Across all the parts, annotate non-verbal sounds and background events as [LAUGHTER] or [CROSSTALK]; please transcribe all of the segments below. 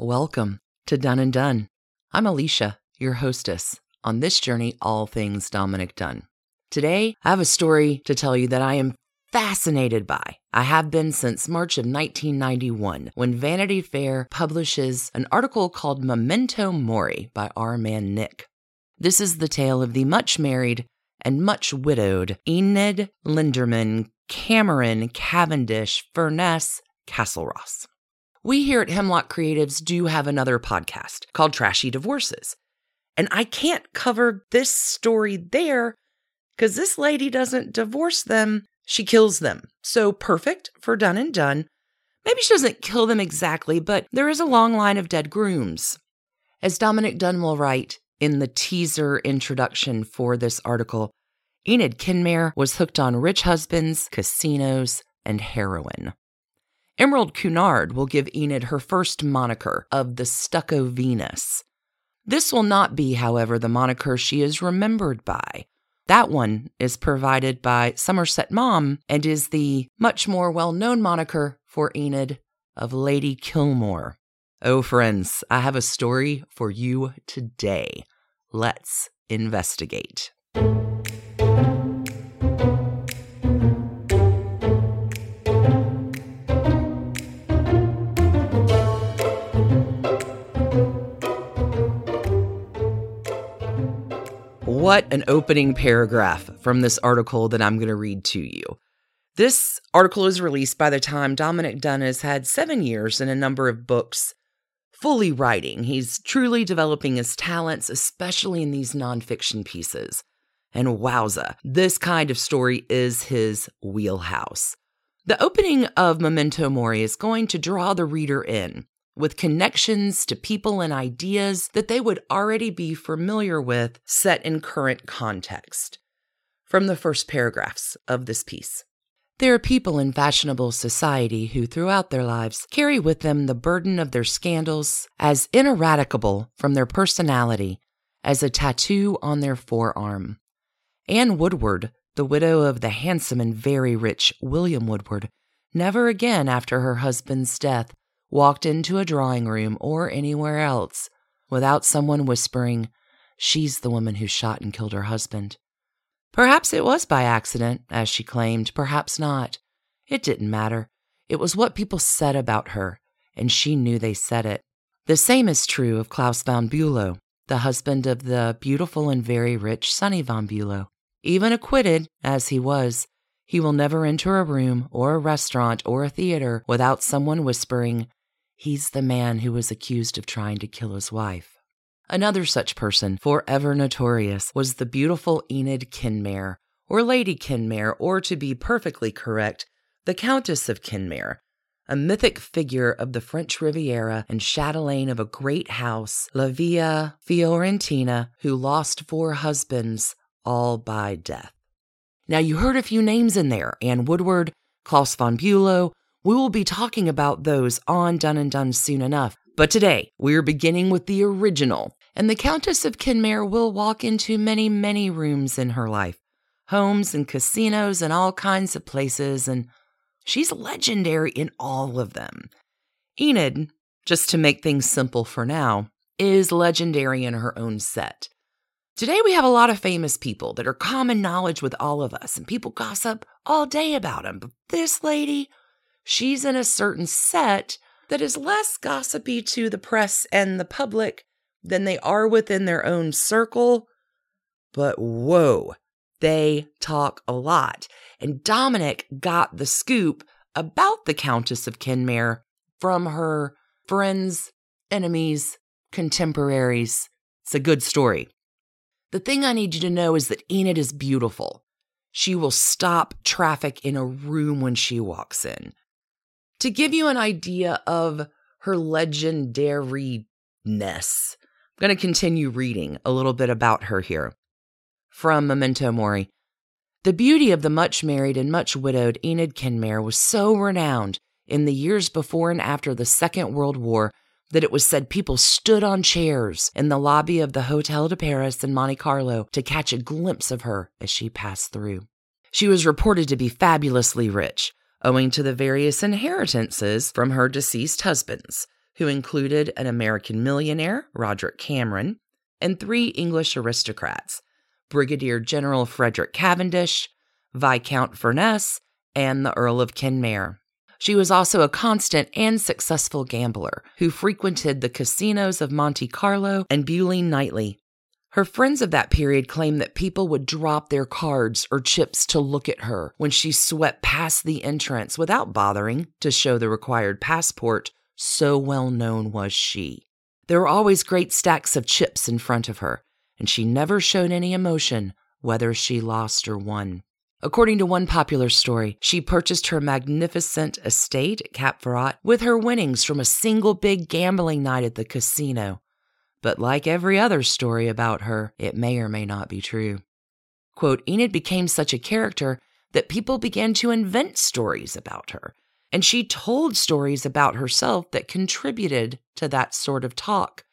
Welcome to Done and Done. I'm Alicia, your hostess on this journey, all things Dominick Dunne. Today, I have a story to tell you that I am fascinated by. I have been since March of 1991 when Vanity Fair publishes an article called Memento Mori by our man Nick. This is the tale of the much married and much widowed Enid Lindeman Cameron Cavendish Furness Castlerosse. We here at Hemlock Creatives do have another podcast called Trashy Divorces. And I can't cover this story there because this lady doesn't divorce them, she kills them. So perfect for done and done. Maybe she doesn't kill them exactly, but there is a long line of dead grooms. As Dominick Dunne will write in the teaser introduction for this article, Enid Kenmare was hooked on rich husbands, casinos, and heroin. Emerald Cunard will give Enid her first moniker of the Stucco Venus. This will not be, however, the moniker she is remembered by. That one is provided by Somerset Maugham and is the much more well known moniker for Enid of Lady Killmore. Oh, friends, I have a story for you today. Let's investigate. What an opening paragraph from this article that I'm going to read to you. This article is released by the time Dominick Dunne has had seven years and a number of books fully writing. He's truly developing his talents, especially in these nonfiction pieces. And wowza, this kind of story is his wheelhouse. The opening of Memento Mori is going to draw the reader in with connections to people and ideas that they would already be familiar with set in current context. From the first paragraphs of this piece. There are people in fashionable society who, throughout their lives, carry with them the burden of their scandals as ineradicable from their personality as a tattoo on their forearm. Anne Woodward, the widow of the handsome and very rich William Woodward, never again after her husband's death walked into a drawing room or anywhere else without someone whispering, She's the woman who shot and killed her husband. Perhaps it was by accident, as she claimed, perhaps not. It didn't matter. It was what people said about her, and she knew they said it. The same is true of Klaus von Bülow, the husband of the beautiful and very rich Sunny von Bülow. Even acquitted, as he was, he will never enter a room or a restaurant or a theater without someone whispering, He's the man who was accused of trying to kill his wife. Another such person, forever notorious, was the beautiful Enid Kenmare, or Lady Kenmare, or to be perfectly correct, the Countess of Kenmare, a mythic figure of the French Riviera and chatelaine of a great house, La Villa Fiorentina, who lost four husbands, all by death. Now, you heard a few names in there Anne Woodward, Klaus von Bülow, we will be talking about those on Done and Done soon enough. But today, we're beginning with the original, and the Countess of Kenmare will walk into many, many rooms in her life homes and casinos and all kinds of places, and she's legendary in all of them. Enid, just to make things simple for now, is legendary in her own set. Today, we have a lot of famous people that are common knowledge with all of us, and people gossip all day about them. But this lady, she's in a certain set that is less gossipy to the press and the public than they are within their own circle. But whoa, they talk a lot. And Dominick got the scoop about the Countess of Kenmare from her friends, enemies, contemporaries. It's a good story. The thing I need you to know is that Enid is beautiful. She will stop traffic in a room when she walks in. To give you an idea of her legendariness, I'm going to continue reading a little bit about her here. From Memento Mori. The beauty of the much married and much widowed Enid Kenmare was so renowned in the years before and after the Second World War that it was said people stood on chairs in the lobby of the Hotel de Paris in Monte Carlo to catch a glimpse of her as she passed through. She was reported to be fabulously rich, owing to the various inheritances from her deceased husbands, who included an American millionaire, Roderick Cameron, and three English aristocrats Brigadier General Frederick Cavendish, Viscount Furness, and the Earl of Kenmare. She was also a constant and successful gambler who frequented the casinos of Monte Carlo and Beaulieu nightly. Her friends of that period claim that people would drop their cards or chips to look at her when she swept past the entrance without bothering to show the required passport, so well known was she. There were always great stacks of chips in front of her, and she never showed any emotion whether she lost or won. According to one popular story, she purchased her magnificent estate at Cap Ferrat with her winnings from a single big gambling night at the casino. But like every other story about her, it may or may not be true. Quote, Enid became such a character that people began to invent stories about her, and she told stories about herself that contributed to that sort of talk.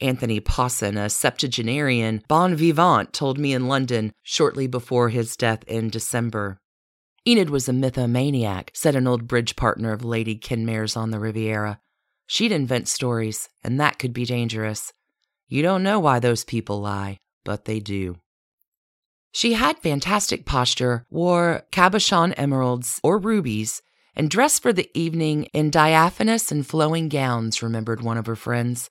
Anthony Pawson, a septuagenarian bon vivant, told me in London shortly before his death in December. Enid was a mythomaniac, said an old bridge partner of Lady Kenmare's on the Riviera. She'd invent stories, and that could be dangerous. You don't know why those people lie, but they do. She had fantastic posture, wore cabochon emeralds or rubies, and dressed for the evening in diaphanous and flowing gowns, remembered one of her friends.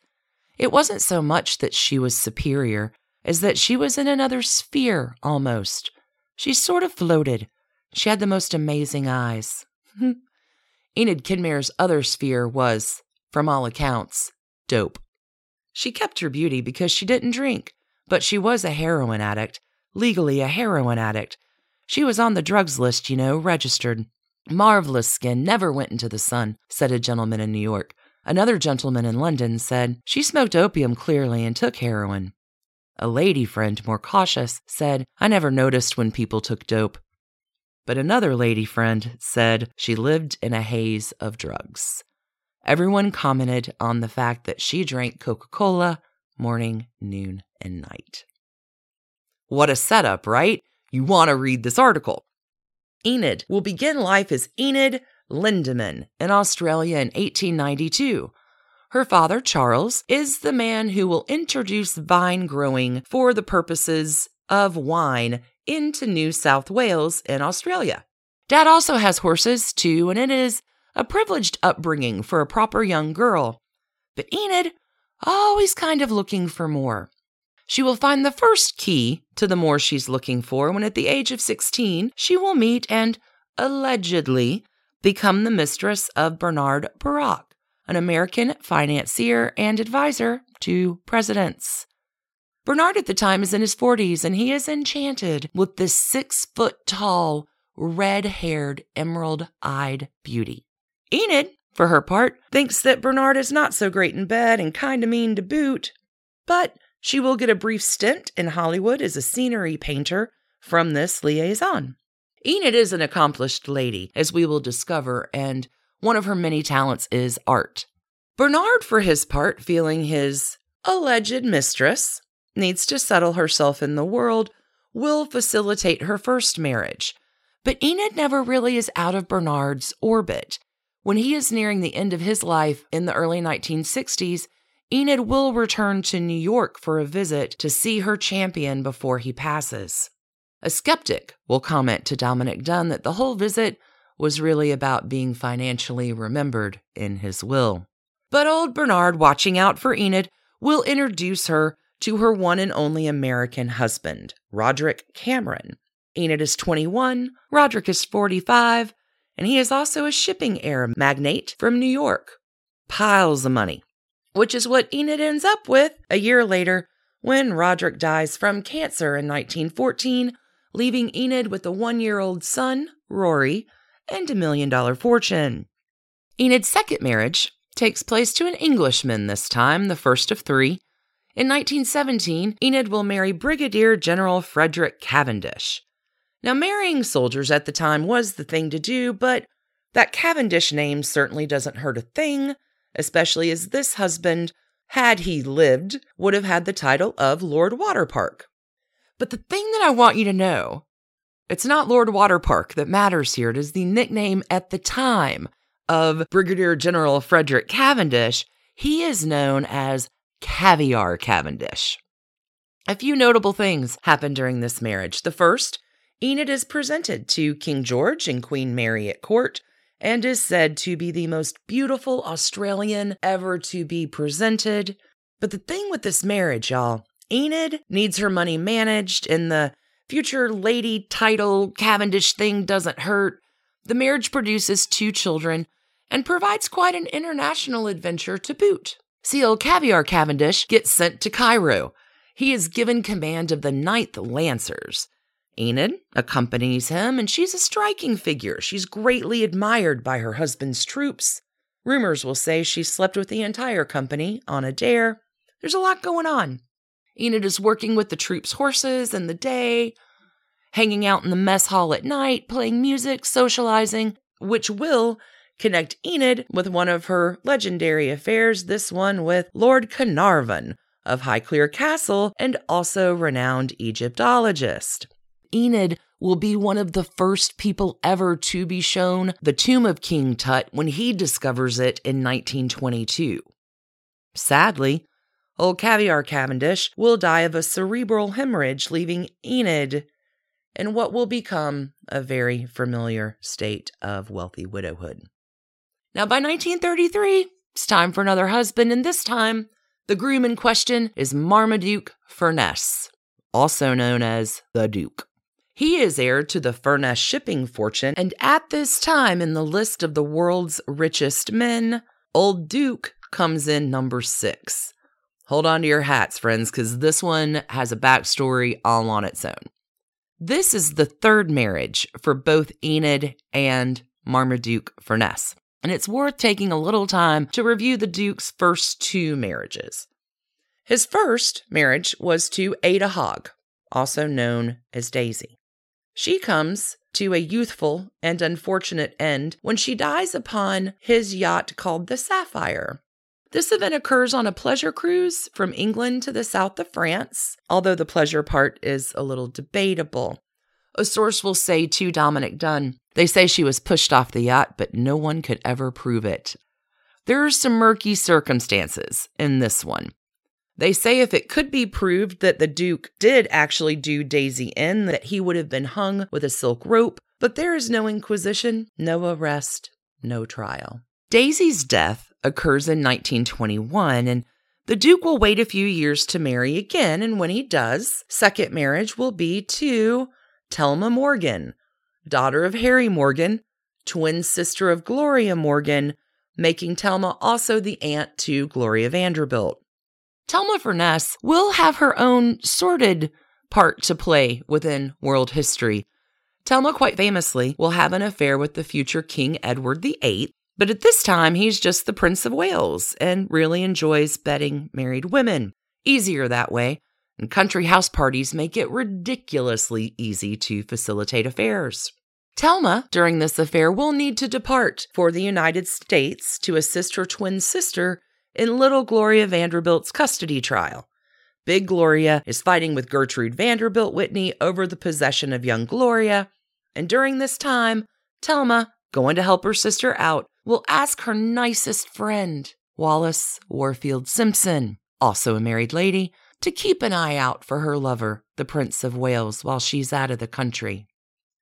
It wasn't so much that she was superior as that she was in another sphere almost. She sort of floated. She had the most amazing eyes. [LAUGHS] Enid Kenmare's other sphere was, from all accounts, dope. She kept her beauty because she didn't drink, but she was a heroin addict, legally a heroin addict. She was on the drugs list, you know, registered. Marvelous skin, never went into the sun, said a gentleman in New York. Another gentleman in London said she smoked opium clearly and took heroin. A lady friend, more cautious, said, I never noticed when people took dope. But another lady friend said she lived in a haze of drugs. Everyone commented on the fact that she drank Coca Cola morning, noon, and night. What a setup, right? You want to read this article. Enid will begin life as Enid Lindeman in Australia in 1892. Her father, Charles, is the man who will introduce vine growing for the purposes of wine into New South Wales in Australia. Dad also has horses, too, and it is a privileged upbringing for a proper young girl. But Enid, always kind of looking for more. She will find the first key to the more she's looking for when at the age of 16 she will meet and allegedly become the mistress of Bernard Baruch, an American financier and advisor to presidents. Bernard at the time is in his 40s and he is enchanted with this six foot tall, red haired, emerald eyed beauty. Enid, for her part, thinks that Bernard is not so great in bed and kind of mean to boot, but she will get a brief stint in Hollywood as a scenery painter from this liaison. Enid is an accomplished lady, as we will discover, and one of her many talents is art. Bernard, for his part, feeling his alleged mistress needs to settle herself in the world, will facilitate her first marriage. But Enid never really is out of Bernard's orbit. When he is nearing the end of his life in the early 1960s, Enid will return to New York for a visit to see her champion before he passes. A skeptic will comment to Dominick Dunne that the whole visit was really about being financially remembered in his will. But old Bernard, watching out for Enid, will introduce her to her one and only American husband, Roderick Cameron. Enid is 21, Roderick is 45, and he is also a shipping heir magnate from New York. Piles of money, which is what Enid ends up with a year later when Roderick dies from cancer in 1914 leaving Enid with a one year old son, Rory, and a million dollar fortune. Enid's second marriage takes place to an Englishman this time, the first of three. In 1917, Enid will marry Brigadier General Frederick Cavendish. Now, marrying soldiers at the time was the thing to do, but that Cavendish name certainly doesn't hurt a thing, especially as this husband, had he lived, would have had the title of Lord Waterpark. But the thing that I want you to know, it's not Lord Waterpark that matters here. It is the nickname at the time of Brigadier General Frederick Cavendish. he is known as Caviar Cavendish. A few notable things happened during this marriage. The first, Enid is presented to King George and Queen Mary at court and is said to be the most beautiful Australian ever to be presented. But the thing with this marriage, y'all, Enid needs her money managed, and the future lady title Cavendish thing doesn't hurt. The marriage produces two children and provides quite an international adventure to boot. Seal Caviar Cavendish gets sent to Cairo. He is given command of the Ninth Lancers. Enid accompanies him, and she's a striking figure. She's greatly admired by her husband's troops. Rumors will say she slept with the entire company on a dare. There's a lot going on. Enid is working with the troops' horses in the day, hanging out in the mess hall at night, playing music, socializing, which will connect Enid with one of her legendary affairs, this one with Lord Carnarvon of Highclere Castle and also renowned Egyptologist. Enid will be one of the first people ever to be shown the tomb of King Tut when he discovers it in 1922. Sadly, old Caviar Cavendish will die of a cerebral hemorrhage, leaving Enid in what will become a very familiar state of wealthy widowhood. Now, by 1933, it's time for another husband, and this time, the groom in question is Marmaduke Furness, also known as the Duke. He is heir to the Furness shipping fortune, and at this time in the list of the world's richest men, Old Duke comes in number six. Hold on to your hats, friends, because this one has a backstory all on its own. This is the third marriage for both Enid and Marmaduke Furness, and it's worth taking a little time to review the Duke's first two marriages. His first marriage was to Ada Hogg, also known as Daisy. She comes to a youthful and unfortunate end when she dies upon his yacht called the Sapphire. This event occurs on a pleasure cruise from England to the south of France, although the pleasure part is a little debatable. A source will say to Dominick Dunne, they say she was pushed off the yacht, but no one could ever prove it. There are some murky circumstances in this one. They say if it could be proved that the Duke did actually do Daisy in, that he would have been hung with a silk rope, but there is no inquisition, no arrest, no trial. Daisy's death occurs in 1921, and the Duke will wait a few years to marry again, and when he does, second marriage will be to Thelma Morgan, daughter of Harry Morgan, twin sister of Gloria Morgan, making Thelma also the aunt to Gloria Vanderbilt. Thelma Furness will have her own sordid part to play within world history. Thelma, quite famously, will have an affair with the future King Edward VIII, but at this time he's just the Prince of Wales and really enjoys bedding married women. Easier that way, and country house parties make it ridiculously easy to facilitate affairs. Thelma, during this affair, will need to depart for the United States to assist her twin sister in little Gloria Vanderbilt's custody trial. Big Gloria is fighting with Gertrude Vanderbilt Whitney over the possession of young Gloria, and during this time, Thelma, going to help her sister out, will ask her nicest friend, Wallis Warfield Simpson, also a married lady, to keep an eye out for her lover, the Prince of Wales, while she's out of the country.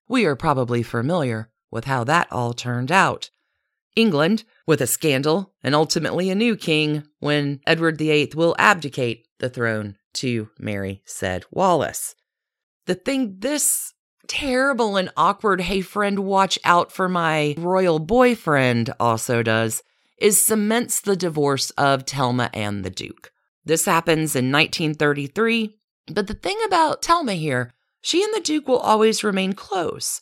We are probably familiar with how that all turned out. England, with a scandal and ultimately a new king, when Edward VIII will abdicate the throne to Mary said Wallis. The thing this terrible and awkward, hey friend, watch out for my royal boyfriend also does is cements the divorce of Thelma and the Duke. This happens in 1933, but the thing about Thelma here, she and the Duke will always remain close.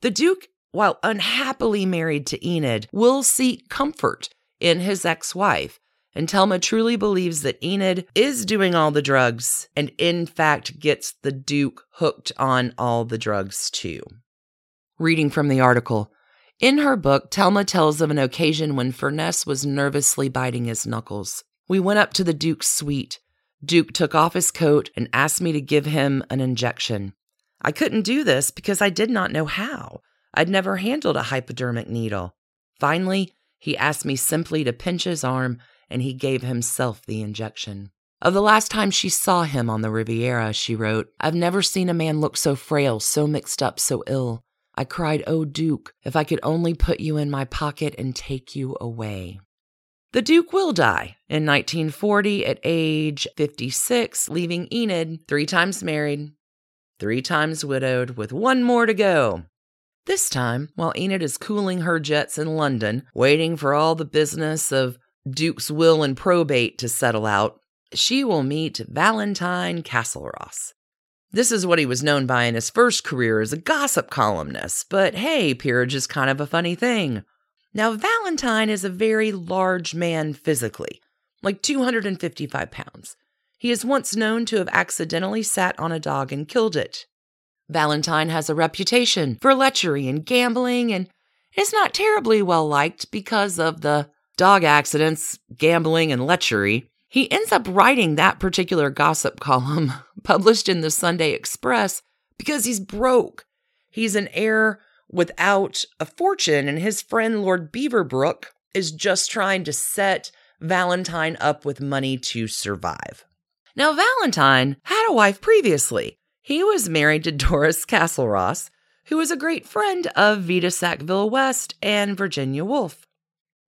The Duke while unhappily married to Enid, will seek comfort in his ex wife. And Thelma truly believes that Enid is doing all the drugs and, in fact, gets the Duke hooked on all the drugs too. Reading from the article In her book, Thelma tells of an occasion when Furness was nervously biting his knuckles. We went up to the Duke's suite. Duke took off his coat and asked me to give him an injection. I couldn't do this because I did not know how. I'd never handled a hypodermic needle. Finally, he asked me simply to pinch his arm and he gave himself the injection. Of the last time she saw him on the Riviera, she wrote, I've never seen a man look so frail, so mixed up, so ill. I cried, Oh, Duke, if I could only put you in my pocket and take you away. The Duke will die in 1940 at age 56, leaving Enid three times married, three times widowed, with one more to go. This time, while Enid is cooling her jets in London, waiting for all the business of Duke's will and probate to settle out, she will meet Valentine Castlerosse. This is what he was known by in his first career as a gossip columnist, but hey, peerage is kind of a funny thing. Now, Valentine is a very large man physically, like 255 pounds. He is once known to have accidentally sat on a dog and killed it. Valentine has a reputation for lechery and gambling and is not terribly well liked because of the dog accidents, gambling, and lechery. He ends up writing that particular gossip [LAUGHS] column published in the Sunday Express because he's broke. He's an heir without a fortune, and his friend Lord Beaverbrook is just trying to set Valentine up with money to survive. Now, Valentine had a wife previously. He was married to Doris Castlerosse, who was a great friend of Vita Sackville West and Virginia Woolf.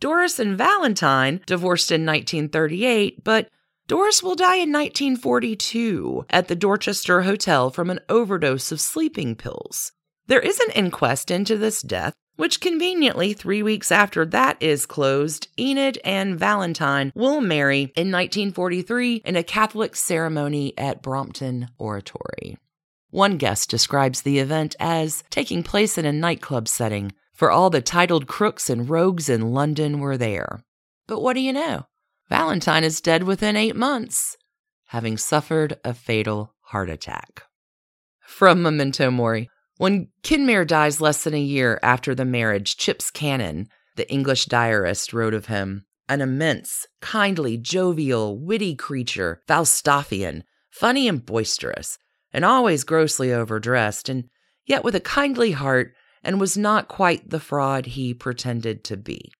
Doris and Valentine divorced in 1938, but Doris will die in 1942 at the Dorchester Hotel from an overdose of sleeping pills. There is an inquest into this death, which conveniently, three weeks after that is closed, Enid and Valentine will marry in 1943 in a Catholic ceremony at Brompton Oratory. One guest describes the event as taking place in a nightclub setting for all the titled crooks and rogues in London were there. But what do you know? Valentine is dead within eight months, having suffered a fatal heart attack. From Memento Mori. When Kenmare dies less than a year after the marriage, Chips Channon, the English diarist, wrote of him an immense, kindly, jovial, witty creature, Falstaffian, funny and boisterous, and always grossly overdressed, and yet with a kindly heart and was not quite the fraud he pretended to be.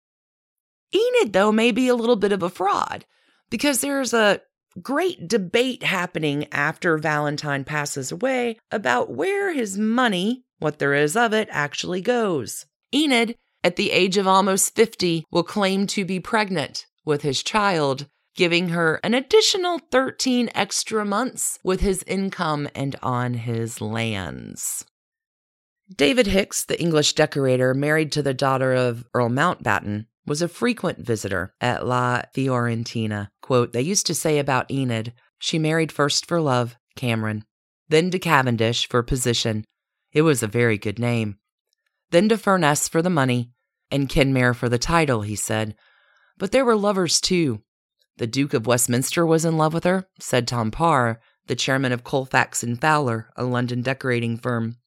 Enid, though, may be a little bit of a fraud because there's a great debate happening after Valentine passes away about where his money, what there is of it, actually goes. Enid, at the age of almost 50, will claim to be pregnant with his child, giving her an additional 13 extra months with his income and on his lands. David Hicks, the English decorator married to the daughter of Earl Mountbatten, was a frequent visitor at La Fiorentina. Quote, they used to say about Enid, she married first for love, Cameron, then to Cavendish for position. It was a very good name. Then to Furness for the money, and Kenmare for the title, he said. But there were lovers too. The Duke of Westminster was in love with her, said Tom Parr, the chairman of Colefax and Fowler, a London decorating firm.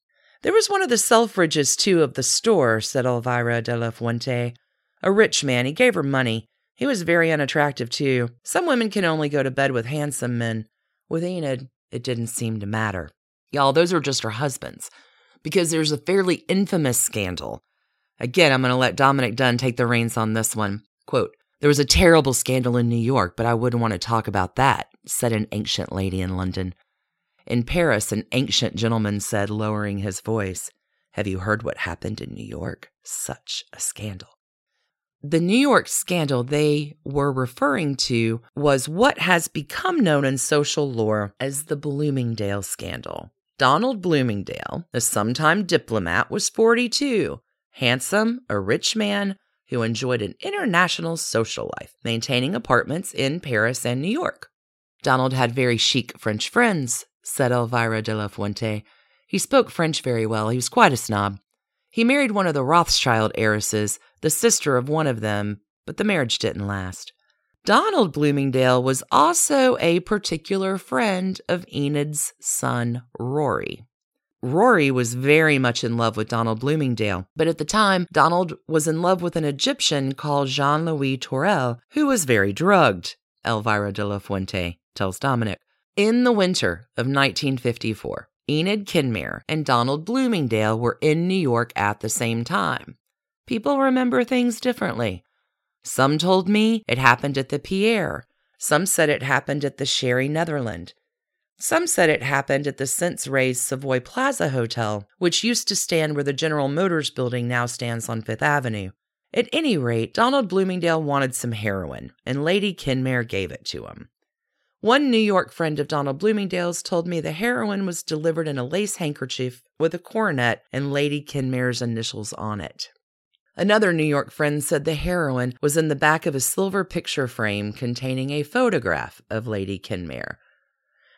There was one of the Selfridges, too, of the store, said Elvira de la Fuente. A rich man. He gave her money. He was very unattractive, too. Some women can only go to bed with handsome men. With Enid, it didn't seem to matter. Y'all, those are just her husbands. Because there's a fairly infamous scandal. Again, I'm going to let Dominick Dunne take the reins on this one. Quote, there was a terrible scandal in New York, but I wouldn't want to talk about that, said an ancient lady in London. In Paris, an ancient gentleman said, lowering his voice, Have you heard what happened in New York? Such a scandal. The New York scandal they were referring to was what has become known in social lore as the Bloomingdale scandal. Donald Bloomingdale, a sometime diplomat, was 42, handsome, a rich man who enjoyed an international social life, maintaining apartments in Paris and New York. Donald had very chic French friends, said Elvira de la Fuente. He spoke French very well. He was quite a snob. He married one of the Rothschild heiresses, the sister of one of them, but the marriage didn't last. Donald Bloomingdale was also a particular friend of Enid's son, Rory. Rory was very much in love with Donald Bloomingdale, but at the time, Donald was in love with an Egyptian called Jean Louis Tourelle, who was very drugged, Elvira de la Fuente tells Dominick. In the winter of 1954, Enid Kenmare and Donald Bloomingdale were in New York at the same time. People remember things differently. Some told me it happened at the Pierre. Some said it happened at the Sherry Netherland. Some said it happened at the since razed Savoy Plaza Hotel, which used to stand where the General Motors building now stands on Fifth Avenue. At any rate, Donald Bloomingdale wanted some heroin, and Lady Kenmare gave it to him. One New York friend of Donald Bloomingdale's told me the heroin was delivered in a lace handkerchief with a coronet and Lady Kenmare's initials on it. Another New York friend said the heroin was in the back of a silver picture frame containing a photograph of Lady Kenmare.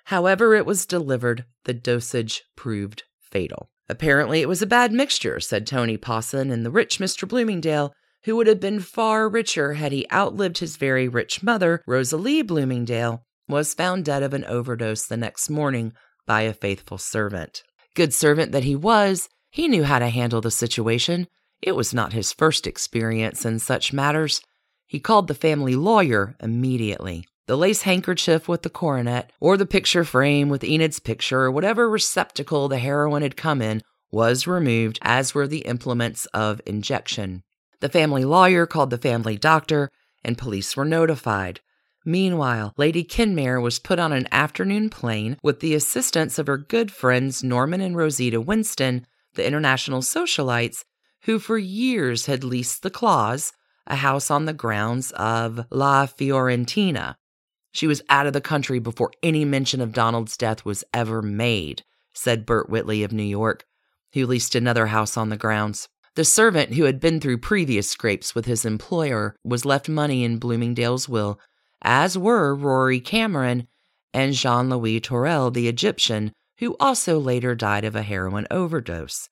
However, it was delivered, the dosage proved fatal. Apparently, it was a bad mixture, said Tony Pawson, and the rich Mr. Bloomingdale, who would have been far richer had he outlived his very rich mother, Rosalie Bloomingdale, was found dead of an overdose the next morning by a faithful servant. Good servant that he was, he knew how to handle the situation. It was not his first experience in such matters. He called the family lawyer immediately the lace handkerchief with the coronet, or the picture frame with Enid's picture, or whatever receptacle the heroin had come in, was removed, as were the implements of injection. The family lawyer called the family doctor, and police were notified. Meanwhile, Lady Kenmare was put on an afternoon plane with the assistance of her good friends Norman and Rosita Winston, the international socialites, who for years had leased the Claws, a house on the grounds of La Fiorentina, she was out of the country before any mention of Donald's death was ever made, said Bert Whitley of New York, who leased another house on the grounds. The servant, who had been through previous scrapes with his employer, was left money in Bloomingdale's will, as were Rory Cameron and Jean Louis Tourelle, the Egyptian, who also later died of a heroin overdose.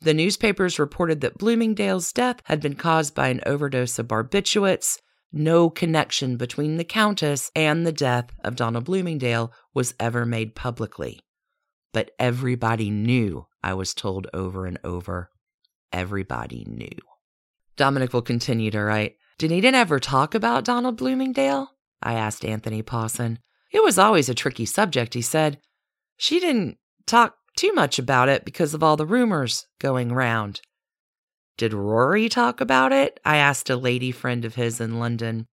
The newspapers reported that Bloomingdale's death had been caused by an overdose of barbiturates, no connection between the Countess and the death of Donald Bloomingdale was ever made publicly. But everybody knew, I was told over and over. Everybody knew. Dominick will continue to write Did Eden ever talk about Donald Bloomingdale? I asked Anthony Pawson. It was always a tricky subject, he said. She didn't talk too much about it because of all the rumors going round. Did Rory talk about it? I asked a lady friend of his in London.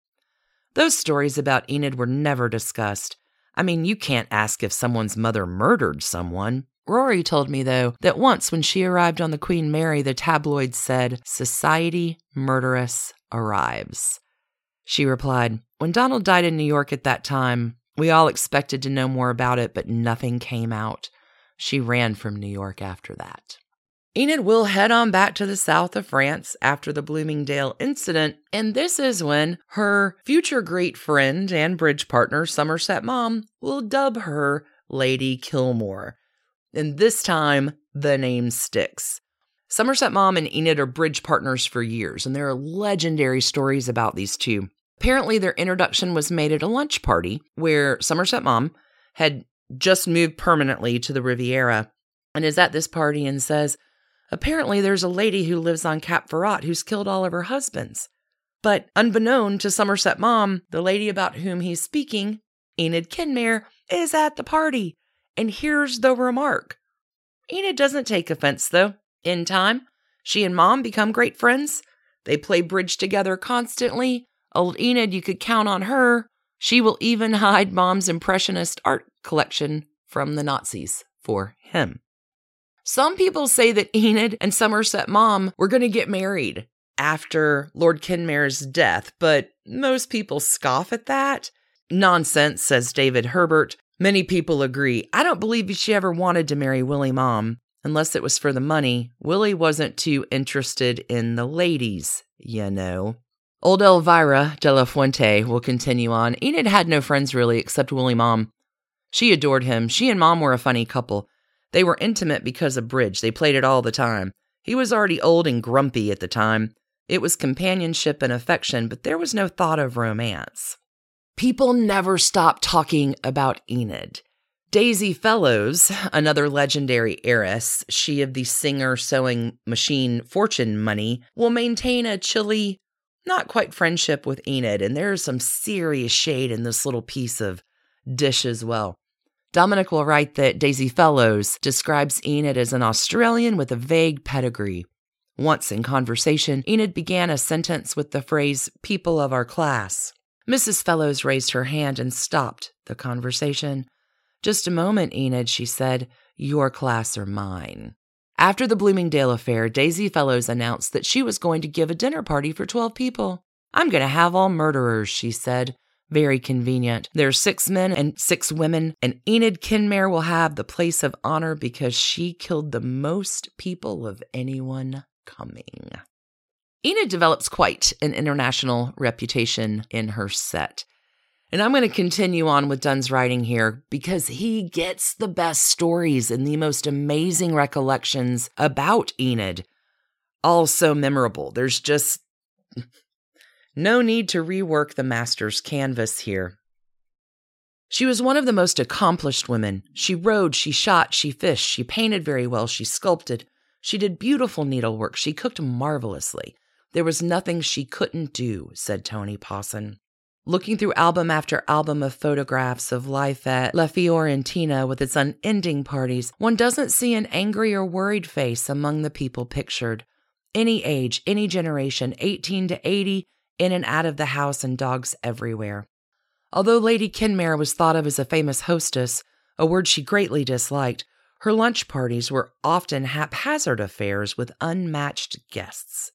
Those stories about Enid were never discussed. I mean, you can't ask if someone's mother murdered someone. Rory told me, though, that once when she arrived on the Queen Mary, the tabloids said, Society Murderess Arrives. She replied, When Donald died in New York at that time, we all expected to know more about it, but nothing came out. She ran from New York after that. Enid will head on back to the south of France after the Bloomingdale incident, and this is when her future great friend and bridge partner, Somerset Maugham, will dub her Lady Killmore. And this time, the name sticks. Somerset Maugham and Enid are bridge partners for years, and there are legendary stories about these two. Apparently, their introduction was made at a lunch party where Somerset Maugham had just moved permanently to the Riviera and is at this party and says, Apparently, there's a lady who lives on Cap Ferrat who's killed all of her husbands. But unbeknown to Somerset Maugham, the lady about whom he's speaking, Enid Kenmare, is at the party. And here's the remark Enid doesn't take offense, though. In time, she and Maugham become great friends. They play bridge together constantly. Old Enid, you could count on her. She will even [LAUGHS] hide Maugham's Impressionist art collection from the Nazis for him. Some people say that Enid and Somerset Maugham were going to get married after Lord Kenmare's death, but most people scoff at that. Nonsense, says David Herbert. Many people agree. I don't believe she ever wanted to marry Willie Maugham, unless it was for the money. Willie wasn't too interested in the ladies, you know. Old Elvira de la Fuente will continue on. Enid had no friends really except Willie Maugham. She adored him. She and Maugham were a funny couple. They were intimate because of bridge. They played it all the time. He was already old and grumpy at the time. It was companionship and affection, but there was no thought of romance. People never stopped talking about Enid. Daisy Fellowes, another legendary heiress, she of the singer sewing machine fortune money, will maintain a chilly, not quite friendship with Enid, and there is some serious shade in this little piece of dish as well. Dominick will write that Daisy Fellowes describes Enid as an Australian with a vague pedigree. Once in conversation, Enid began a sentence with the phrase, people of our class. Mrs. Fellowes raised her hand and stopped the conversation. Just a moment, Enid, she said. Your class or mine. After the Bloomingdale affair, Daisy Fellowes announced that she was going to give a dinner party for 12 people. I'm going to have all murderers, she said. Very convenient. There are six men and six women, and Enid Kenmare will have the place of honor because she killed the most people of anyone coming. Enid develops quite an international reputation in her set. And I'm going to continue on with Dunne's writing here because he gets the best stories and the most amazing recollections about Enid. All so memorable. There's just no need to rework the master's canvas here. She was one of the most accomplished women. She rode, she shot, she fished, she painted very well, she sculpted, she did beautiful needlework, she cooked marvelously. There was nothing she couldn't do, said Tony Pawson. Looking through album after album of photographs of life at La Fiorentina with its unending parties, one doesn't see an angry or worried face among the people pictured. Any age, any generation, 18 to 80, in and out of the house and dogs everywhere. Although Lady Kenmare was thought of as a famous hostess, a word she greatly disliked, her lunch parties were often haphazard affairs with unmatched guests.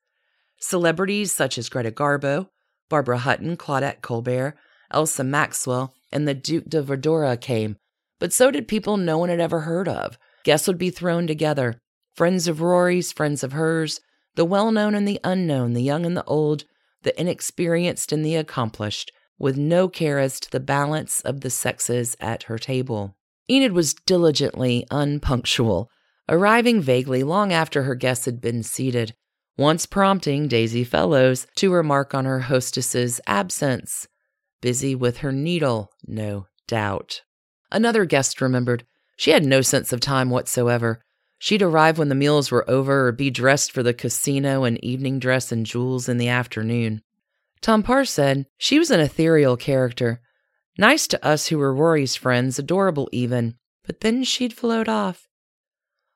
Celebrities such as Greta Garbo, Barbara Hutton, Claudette Colbert, Elsa Maxwell, and the Duke de Verdura came, but so did people no one had ever heard of. Guests would be thrown together friends of Rory's, friends of hers, the well known and the unknown, the young and the old, the inexperienced and the accomplished, with no care as to the balance of the sexes at her table. Enid was diligently unpunctual, arriving vaguely long after her guests had been seated once prompting Daisy Fellowes to remark on her hostess's absence. Busy with her needle, no doubt. Another guest remembered she had no sense of time whatsoever. She'd arrive when the meals were over or be dressed for the casino in evening dress and jewels in the afternoon. Tom Parr said she was an ethereal character. Nice to us who were Rory's friends, adorable even, but then she'd float off.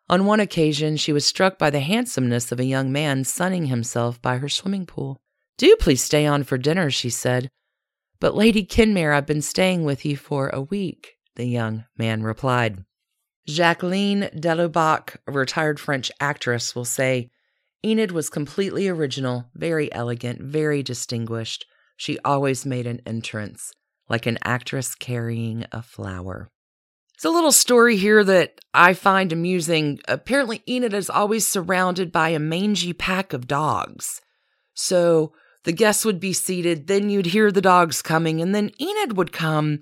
On one occasion, she was struck by the handsomeness of a young man sunning himself by her swimming pool. Do please stay on for dinner, she said. But Lady Kenmare, I've been staying with you for a week, the young man replied. Jacqueline Delubac, a retired French actress, will say Enid was completely original, very elegant, very distinguished. She always made an entrance, like an actress carrying a flower. It's a little story here that I find amusing. Apparently, Enid is always surrounded by a mangy pack of dogs. So the guests would be seated, then you'd hear the dogs coming, and then Enid would come.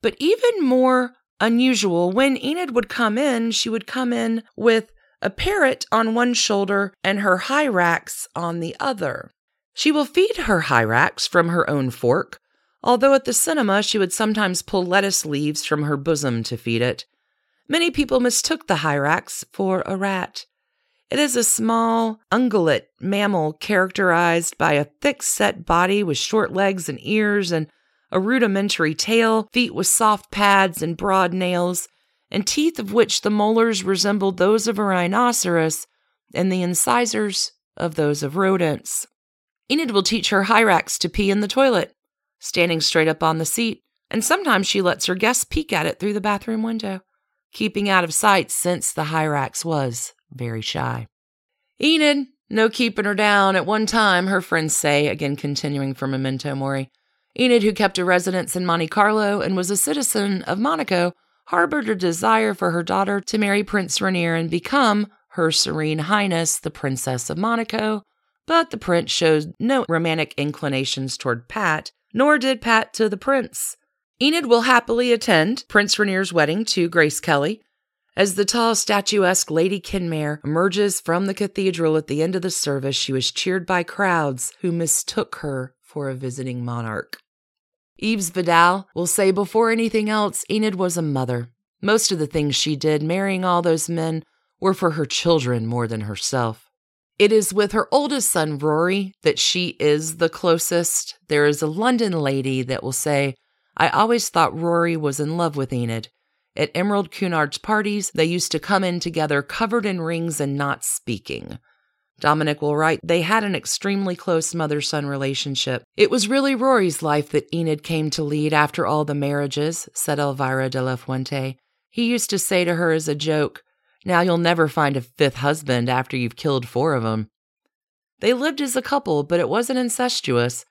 But even more unusual, when Enid would come in, she would come in with a parrot on one shoulder and her hyrax on the other. She will feed her hyrax from her own fork, although at the cinema she would sometimes pull lettuce leaves from her bosom to feed it. Many people mistook the hyrax for a rat. It is a small, ungulate mammal characterized by a thick set body with short legs and ears and a rudimentary tail, feet with soft pads and broad nails, and teeth of which the molars resembled those of a rhinoceros and the incisors of those of rodents. Enid will teach her hyrax to pee in the toilet standing straight up on the seat, and sometimes she lets her guests peek at it through the bathroom window, keeping out of sight since the Hyrax was very shy. Enid, no keeping her down. At one time, her friends say, again continuing from Memento Mori, Enid, who kept a residence in Monte Carlo and was a citizen of Monaco, harbored a desire for her daughter to marry Prince Rainier and become Her Serene Highness, the Princess of Monaco. But the prince showed no romantic inclinations toward Pat, nor did Pat to the prince. Enid will happily attend Prince Rainier's wedding to Grace Kelly. As the tall, statuesque Lady Kenmare emerges from the cathedral at the end of the service, she was cheered by crowds who mistook her for a visiting monarch. Yves Vidal will say before anything else, Enid was a mother. Most of the things she did, marrying all those men, were for her children more than herself. It is with her oldest son, Rory, that she is the closest. There is a London lady that will say, I always thought Rory was in love with Enid. At Emerald Cunard's parties, they used to come in together covered in rings and not speaking. Dominick will write, they had an extremely close mother son relationship. It was really Rory's life that Enid came to lead after all the marriages, said Elvira de la Fuente. He used to say to her as a joke, Now you'll never find a fifth husband after you've killed four of them. They lived as a couple, but it wasn't incestuous.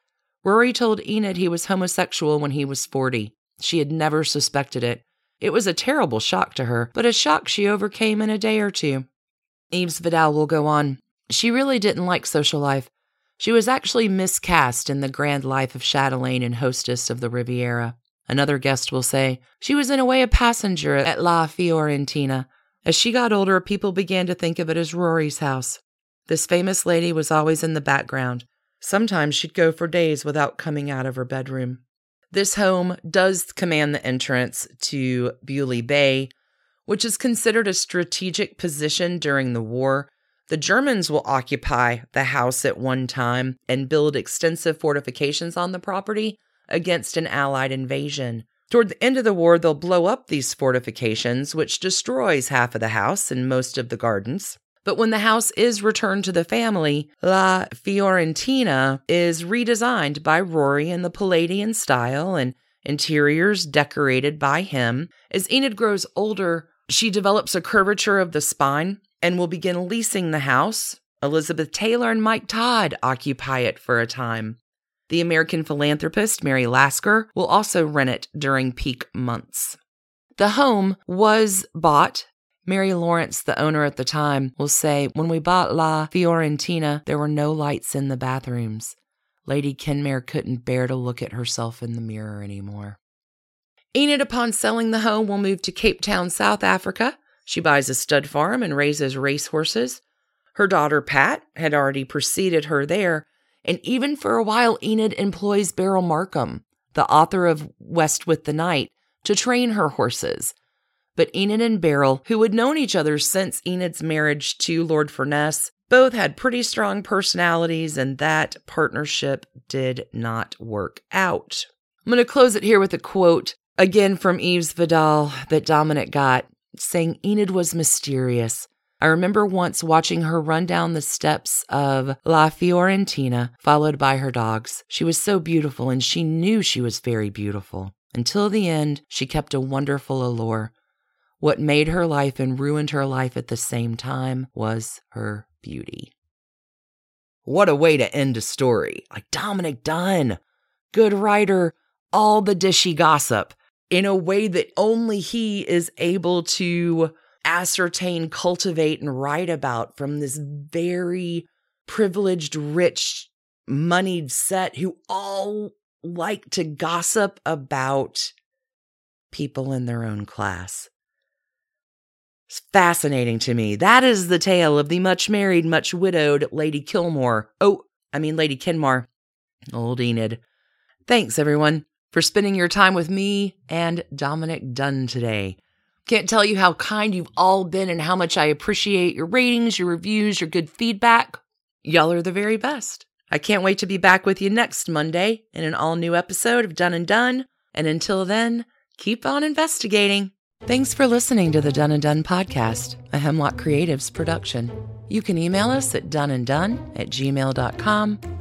Rory told Enid he was homosexual when he was 40. She had never suspected it. It was a terrible shock to her, but a shock she overcame in a day or two. Yves Vidal will go on. She really didn't like social life. She was actually miscast in the grand life of chatelaine and hostess of the Riviera. Another guest will say, she was in a way a passenger at La Fiorentina. As she got older, people began to think of it as Rory's house. This famous lady was always in the background. Sometimes she'd go for days without coming out of her bedroom. This home does command the entrance to Beaulieu Bay, which is considered a strategic position during the war the Germans will occupy the house at one time and build extensive fortifications on the property against an Allied invasion. Toward the end of the war, they'll blow up these fortifications, which destroys half of the house and most of the gardens. But when the house is returned to the family, La Fiorentina is redesigned by Rory in the Palladian style and interiors decorated by him. As Enid grows older, she develops a curvature of the spine and will begin leasing the house. Elizabeth Taylor and Mike Todd occupy it for a time. The American philanthropist Mary Lasker will also rent it during peak months. The home was bought. Mary Lawrence, the owner at the time, will say, When we bought La Fiorentina, there were no lights in the bathrooms. Lady Kenmare couldn't bear to look at herself in the mirror anymore. Enid, upon selling the home, will move to Cape Town, South Africa, she buys a stud farm and raises racehorses. Her daughter Pat had already preceded her there, and even for a while, Enid employs Beryl Markham, the author of West with the Night, to train her horses. But Enid and Beryl, who had known each other since Enid's marriage to Lord Furness, both had pretty strong personalities, and that partnership did not work out. I'm going to close it here with a quote, again from Yves Vidal, that Dominick got saying Enid was mysterious. I remember once watching her run down the steps of La Fiorentina, followed by her dogs. She was so beautiful, and she knew she was very beautiful. Until the end, she kept a wonderful allure. What made her life and ruined her life at the same time was her beauty. What a way to end a story. Like Dominick Dunne, good writer, all the dishy gossip in a way that only he is able to ascertain, cultivate, and write about from this very privileged, rich, moneyed set who all like to gossip about people in their own class. It's fascinating to me. That is the tale of the much married, much widowed Lady Killmore. Oh, I mean, Lady Kenmare. Old Enid. Thanks, everyone for spending your time with me and Dominick Dunne today. Can't tell you how kind you've all been and how much I appreciate your ratings, your reviews, your good feedback. Y'all are the very best. I can't wait to be back with you next Monday in an all new episode of Dunne and Done. And until then, keep on investigating. Thanks for listening to the Dunne and Done podcast, a Hemlock Creatives production. You can email us at doneanddone at gmail.com